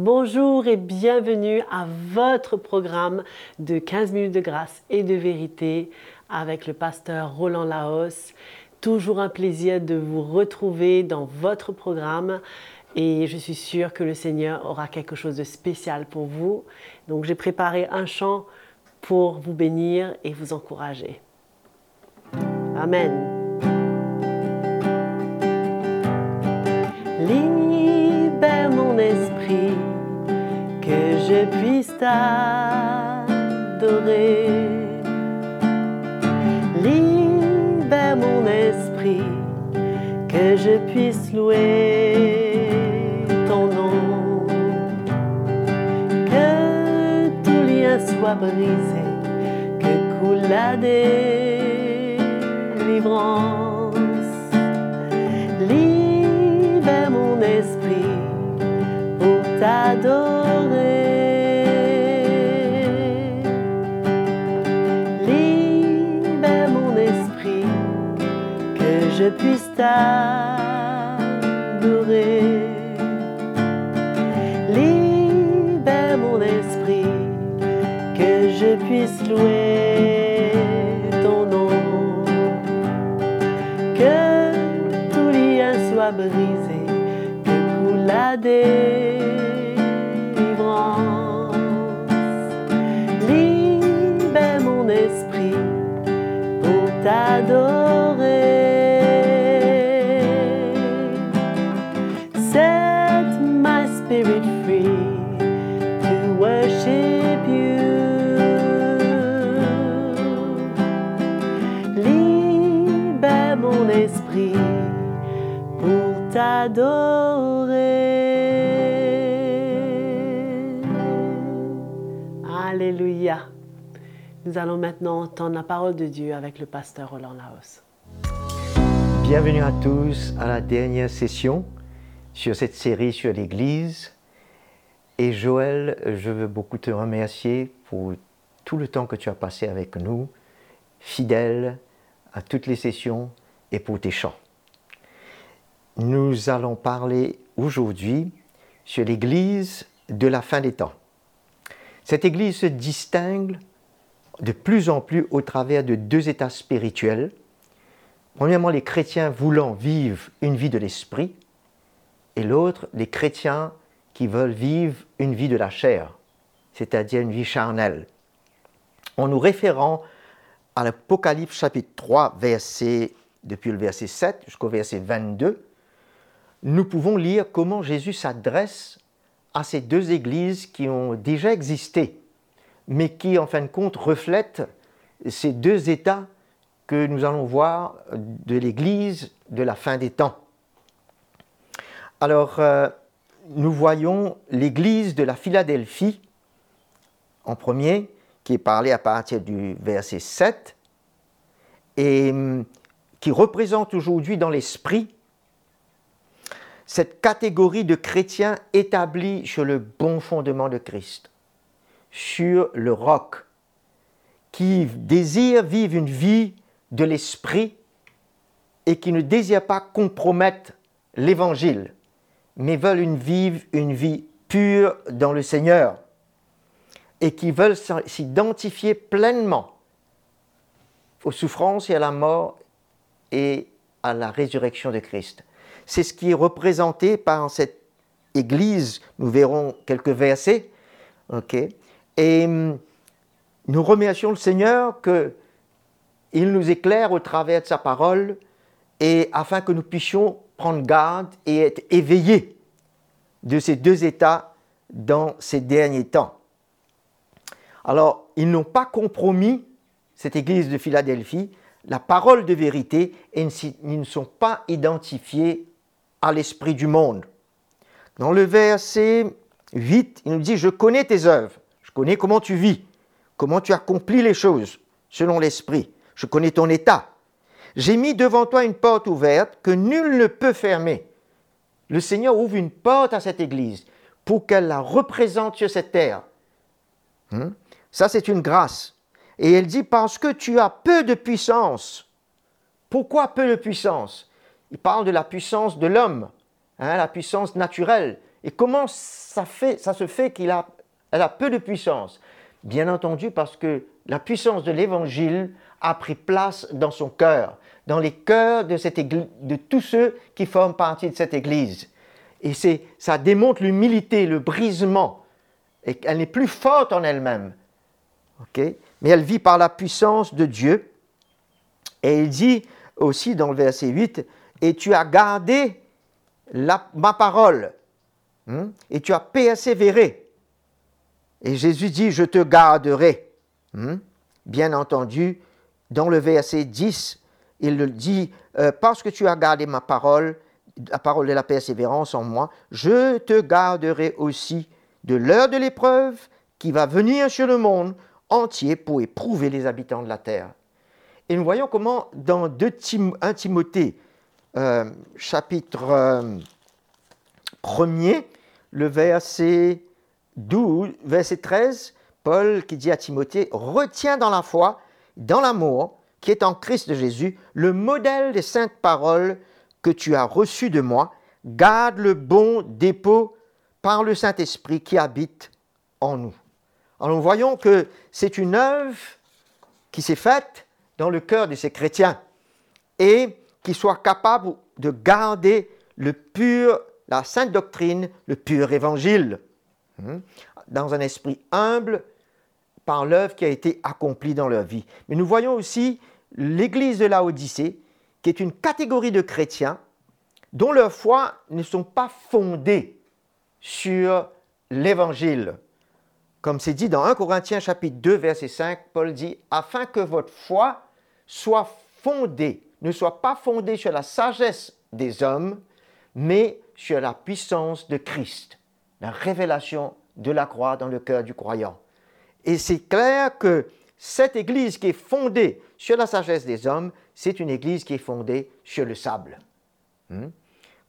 Bonjour et bienvenue à votre programme de 15 minutes de grâce et de vérité avec le pasteur Roland Laos. Toujours un plaisir de vous retrouver dans votre programme et je suis sûre que le Seigneur aura quelque chose de spécial pour vous. Donc j'ai préparé un chant pour vous bénir et vous encourager. Amen. Libère mon esprit que je puisse t'adorer. Libère mon esprit, que je puisse louer ton nom. Que tout lien soit brisé, que coule la délivrance. Libère mon esprit pour t'adorer. Je puisse t'adorer. Libère mon esprit, que je puisse louer ton nom. Que tout lien soit brisé, que coule la délivrance. Libère mon esprit pour t'adorer. Pour t'adorer. Alléluia. Nous allons maintenant entendre la parole de Dieu avec le pasteur Roland Laos. Bienvenue à tous à la dernière session sur cette série sur l'Église. Et Joël, je veux beaucoup te remercier pour tout le temps que tu as passé avec nous, fidèle à toutes les sessions et pour tes chants. Nous allons parler aujourd'hui sur l'Église de la fin des temps. Cette Église se distingue de plus en plus au travers de deux états spirituels. Premièrement, les chrétiens voulant vivre une vie de l'esprit, et l'autre, les chrétiens qui veulent vivre une vie de la chair, c'est-à-dire une vie charnelle. En nous référant à l'Apocalypse chapitre 3, verset, depuis le verset 7 jusqu'au verset 22, nous pouvons lire comment Jésus s'adresse à ces deux églises qui ont déjà existé, mais qui en fin de compte reflètent ces deux états que nous allons voir de l'église de la fin des temps. Alors, euh, nous voyons l'église de la Philadelphie en premier, qui est parlé à partir du verset 7, et hum, qui représente aujourd'hui dans l'esprit cette catégorie de chrétiens établis sur le bon fondement de Christ, sur le roc, qui désirent vivre une vie de l'esprit et qui ne désirent pas compromettre l'évangile, mais veulent une une vie pure dans le Seigneur et qui veulent s'identifier pleinement aux souffrances et à la mort et à la résurrection de Christ. C'est ce qui est représenté par cette Église. Nous verrons quelques versets. Et hum, nous remercions le Seigneur qu'il nous éclaire au travers de sa parole et afin que nous puissions prendre garde et être éveillés de ces deux états dans ces derniers temps. Alors, ils n'ont pas compromis, cette église de Philadelphie, la parole de vérité et ils ne sont pas identifiés à l'esprit du monde. Dans le verset 8, il nous dit, je connais tes œuvres, je connais comment tu vis, comment tu accomplis les choses selon l'esprit, je connais ton état. J'ai mis devant toi une porte ouverte que nul ne peut fermer. Le Seigneur ouvre une porte à cette église pour qu'elle la représente sur cette terre. Hmm? Ça, c'est une grâce. Et elle dit, parce que tu as peu de puissance. Pourquoi peu de puissance? Il parle de la puissance de l'homme, hein, la puissance naturelle. Et comment ça, se fait qu'elle a, peu de puissance? Bien entendu parce que la puissance de l'Évangile a pris place dans son cœur, dans les cœurs de, cette de tous ceux qui forment partie de cette Église. Et ça démontre l'humilité, le brisement. Et elle n'est plus forte en elle-même. Mais elle vit par la puissance de Dieu. Et il dit aussi dans le verset 8, Et tu as gardé ma parole, hein, et tu as persévéré. Et Jésus dit, je te garderai. Hein? Bien entendu, dans le verset 10, il dit, euh, parce que tu as gardé ma parole, la parole de la persévérance en moi, je te garderai aussi de l'heure de l'épreuve qui va venir sur le monde entier pour éprouver les habitants de la terre. Et nous voyons comment dans 2 1 Timothée, euh, chapitre 1er, euh, le verset 12, verset 13, Paul qui dit à Timothée, retiens dans la foi, dans l'amour qui est en Christ Jésus, le modèle des saintes paroles que tu as reçues de moi, garde le bon dépôt par le Saint-Esprit qui habite en nous. Alors nous voyons que c'est une œuvre qui s'est faite dans le cœur de ces chrétiens et qui soit capable de garder le pur, la sainte doctrine, le pur évangile, hein, dans un esprit humble par l'œuvre qui a été accomplie dans leur vie. Mais nous voyons aussi l'église de la Odyssée, qui est une catégorie de chrétiens dont leur foi ne sont pas fondées sur l'évangile. Comme c'est dit dans 1 Corinthiens chapitre 2 verset 5, Paul dit, afin que votre foi soit fondée, ne soit pas fondée sur la sagesse des hommes, mais sur la puissance de Christ, la révélation de la croix dans le cœur du croyant. Et c'est clair que cette Église qui est fondée sur la sagesse des hommes, c'est une Église qui est fondée sur le sable. Hmm?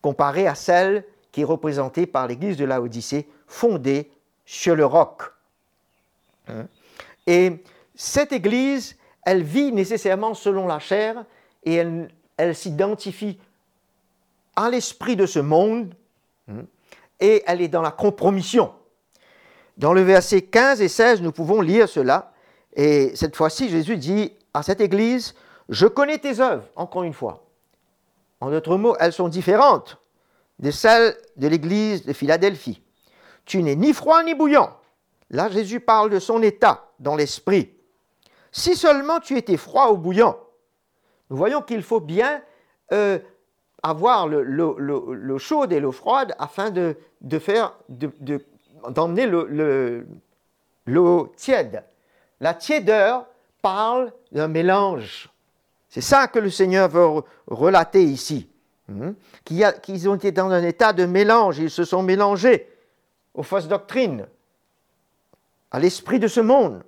Comparée à celle qui est représentée par l'Église de la Odyssée, fondée sur le roc. Hein? Et cette Église, elle vit nécessairement selon la chair et elle, s'identifie à l'esprit de ce monde hein? et elle est dans la compromission. Dans le verset 15 et 16, nous pouvons lire cela. Et cette fois-ci, Jésus dit à cette Église, je connais tes œuvres, encore une fois. En d'autres mots, elles sont différentes de celles de l'Église de Philadelphie. Tu n'es ni froid ni bouillant. Là, Jésus parle de son état dans l'esprit. Si seulement tu étais froid ou bouillant, nous voyons qu'il faut bien euh, avoir l'eau chaude et l'eau froide afin de, faire, d'emmener l'eau tiède. La tiédeur parle d'un mélange. C'est ça que le Seigneur veut relater ici. Hmm? Qu'ils ont été dans un état de mélange, ils se sont mélangés aux fausses doctrines, à l'esprit de ce monde.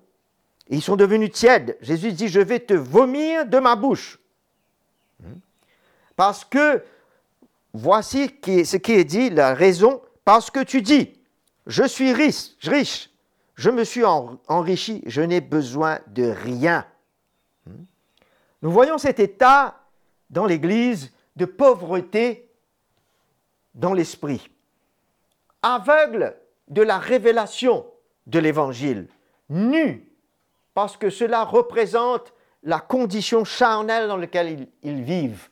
ils sont devenus tièdes. Jésus dit, je vais te vomir de ma bouche. Hmm? Parce que, voici ce qui est dit, la raison, parce que tu dis, je suis riche, riche je me suis enrichi, je n'ai besoin de rien. Hmm? Nous voyons cet état dans l'Église de pauvreté dans l'esprit, aveugle de la révélation de l'Évangile, nu, parce que cela représente la condition charnelle dans laquelle ils, vivent.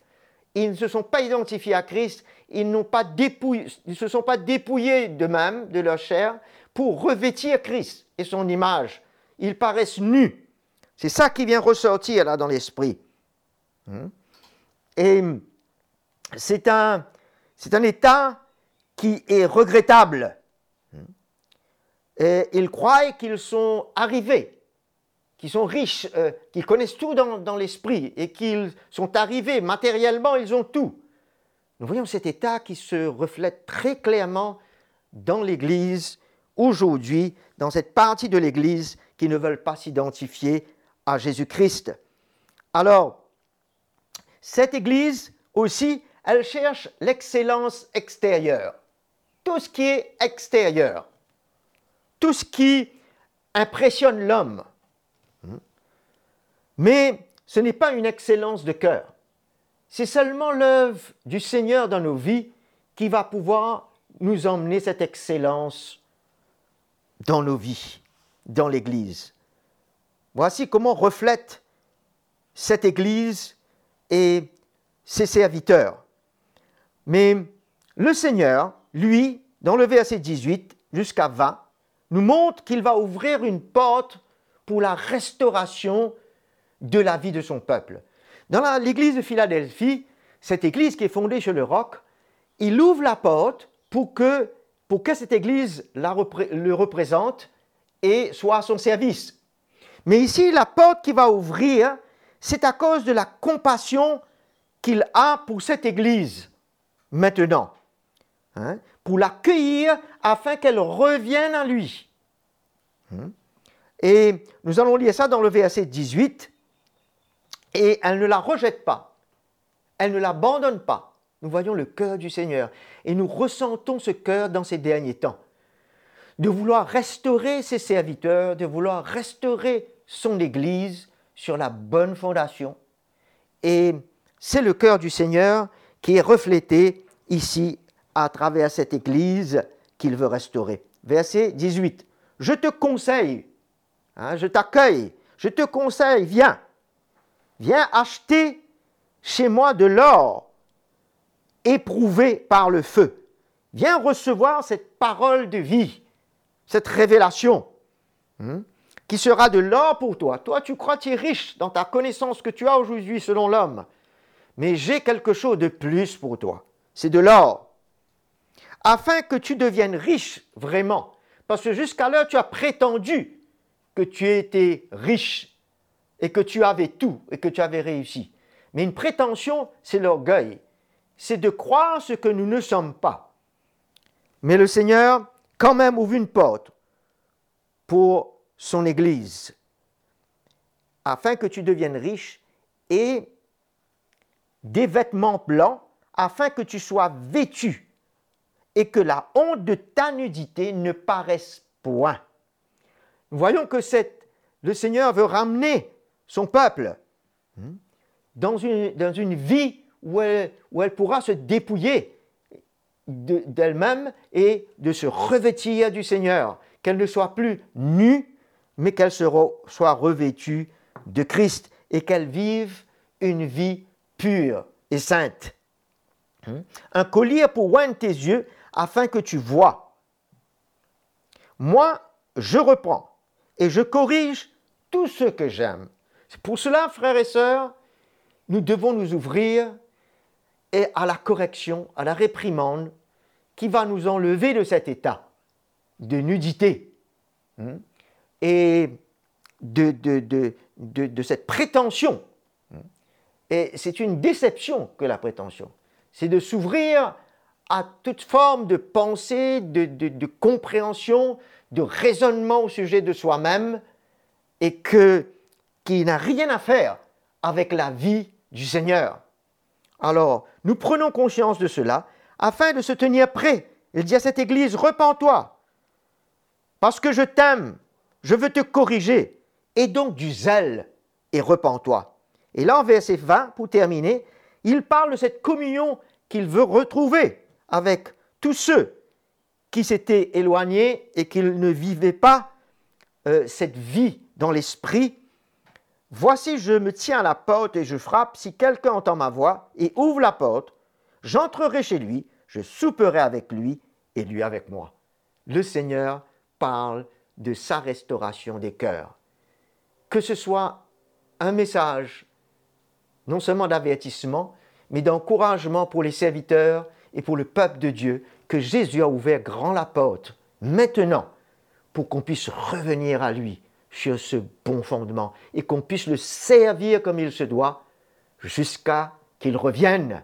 Ils ne se sont pas identifiés à Christ, ils, ne se sont pas dépouillés d'eux-mêmes, de leur chair, pour revêtir Christ et son image. Ils paraissent nus. C'est ça qui vient ressortir là dans l'esprit. Hmm? Et c'est un, c'est un état qui est regrettable. Et ils croient qu'ils sont arrivés, qu'ils sont riches, euh, qu'ils connaissent tout dans l'esprit et qu'ils sont arrivés matériellement, ils ont tout. Nous voyons cet état qui se reflète très clairement dans l'Église aujourd'hui dans cette partie de l'Église qui ne veulent pas s'identifier à Jésus-Christ. Alors, cette Église aussi, elle cherche l'excellence extérieure. Tout ce qui est extérieur, tout ce qui impressionne l'homme. Mais ce n'est pas une excellence de cœur. C'est seulement l'œuvre du Seigneur dans nos vies qui va pouvoir nous emmener cette excellence dans nos vies, dans l'Église. Voici comment reflète cette Église et ses serviteurs. Mais le Seigneur, lui, dans le verset 18 jusqu'à 20, nous montre qu'il va ouvrir une porte pour la restauration de la vie de son peuple. Dans l'église de Philadelphie, cette église qui est fondée sur le roc, il ouvre la porte pour que, cette église le représente et soit à son service. Mais ici, la porte qui va ouvrir, c'est à cause de la compassion qu'il a pour cette église maintenant, hein, pour l'accueillir afin qu'elle revienne à lui. Hein. Et nous allons lire ça dans le verset 18. Et elle ne la rejette pas. Elle ne l'abandonne pas. Nous voyons le cœur du Seigneur. Et nous ressentons ce cœur dans ces derniers temps. De vouloir restaurer ses serviteurs, de vouloir restaurer son Église sur la bonne fondation. Et c'est le cœur du Seigneur qui est reflété ici à travers cette Église qu'il veut restaurer. Verset 18. Je te conseille, hein, je t'accueille, je te conseille, viens, Viens acheter chez moi de l'or éprouvé par le feu. Viens recevoir cette parole de vie, cette révélation, hein, qui sera de l'or pour toi. Toi, tu crois tu es riche dans ta connaissance que tu as aujourd'hui selon l'homme. Mais j'ai quelque chose de plus pour toi. C'est de l'or. Afin que tu deviennes riche vraiment. Parce que jusqu'à tu as prétendu que tu étais riche et que tu avais tout et que tu avais réussi. Mais une prétention, c'est l'orgueil. C'est de croire ce que nous ne sommes pas. Mais le Seigneur, quand même, ouvre une porte pour son Église, afin que tu deviennes riche et des vêtements blancs, afin que tu sois vêtu et que la honte de ta nudité ne paraisse point. Nous voyons que le Seigneur veut ramener son peuple, hmm, dans une, dans une vie où elle, où elle pourra se dépouiller d'elle-même et de se revêtir du Seigneur, qu'elle ne soit plus nue, mais qu'elle soit revêtue de Christ et qu'elle vive une vie pure et sainte. Hmm. Un collier pour oindre tes yeux afin que tu vois. Moi, je reprends et je corrige tout ce que j'aime pour cela, frères et sœurs, nous devons nous ouvrir et à la correction, à la réprimande qui va nous enlever de cet état de nudité hein, et de, cette prétention. Hein. Et c'est une déception que la prétention. C'est de s'ouvrir à toute forme de pensée, de, compréhension, de raisonnement au sujet de soi-même, et que qui n'a rien à faire avec la vie du Seigneur. Alors, nous prenons conscience de cela afin de se tenir prêt. Il dit à cette Église, repens-toi, parce que je t'aime, je veux te corriger, et donc du zèle, et repens-toi. Et là, en verset 20, pour terminer, il parle de cette communion qu'il veut retrouver avec tous ceux qui s'étaient éloignés et qui ne vivaient pas euh, cette vie dans l'esprit Voici, je me tiens à la porte et je frappe. Si quelqu'un entend ma voix et ouvre la porte, j'entrerai chez lui, je souperai avec lui et lui avec moi. Le Seigneur parle de sa restauration des cœurs. Que ce soit un message, non seulement d'avertissement, mais d'encouragement pour les serviteurs et pour le peuple de Dieu, que Jésus a ouvert grand la porte, maintenant, pour qu'on puisse revenir à lui sur ce bon fondement et qu'on puisse le servir comme il se doit jusqu'à qu'il revienne.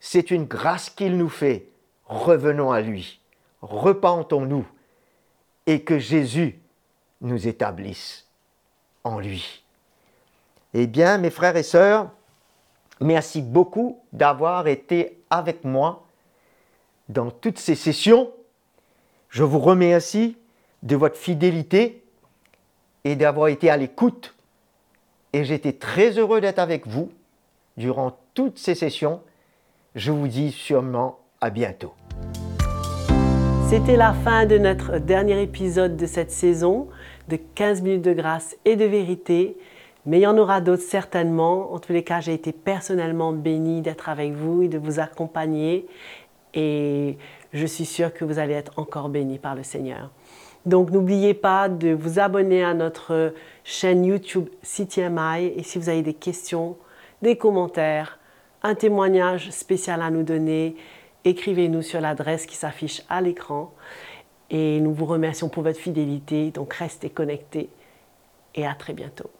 C'est une grâce qu'il nous fait. Revenons à lui, repentons-nous et que Jésus nous établisse en lui. Eh bien, mes frères et sœurs, merci beaucoup d'avoir été avec moi dans toutes ces sessions. Je vous remercie de votre fidélité et d'avoir été à l'écoute. Et j'étais très heureux d'être avec vous durant toutes ces sessions. Je vous dis sûrement à bientôt. C'était la fin de notre dernier épisode de cette saison de 15 minutes de grâce et de vérité. Mais il y en aura d'autres certainement. En tous les cas, j'ai été personnellement bénie d'être avec vous et de vous accompagner. Et je suis sûre que vous allez être encore bénis par le Seigneur. Donc n'oubliez pas de vous abonner à notre chaîne YouTube CityMI et si vous avez des questions, des commentaires, un témoignage spécial à nous donner, écrivez-nous sur l'adresse qui s'affiche à l'écran. Et nous vous remercions pour votre fidélité. Donc restez connectés et à très bientôt.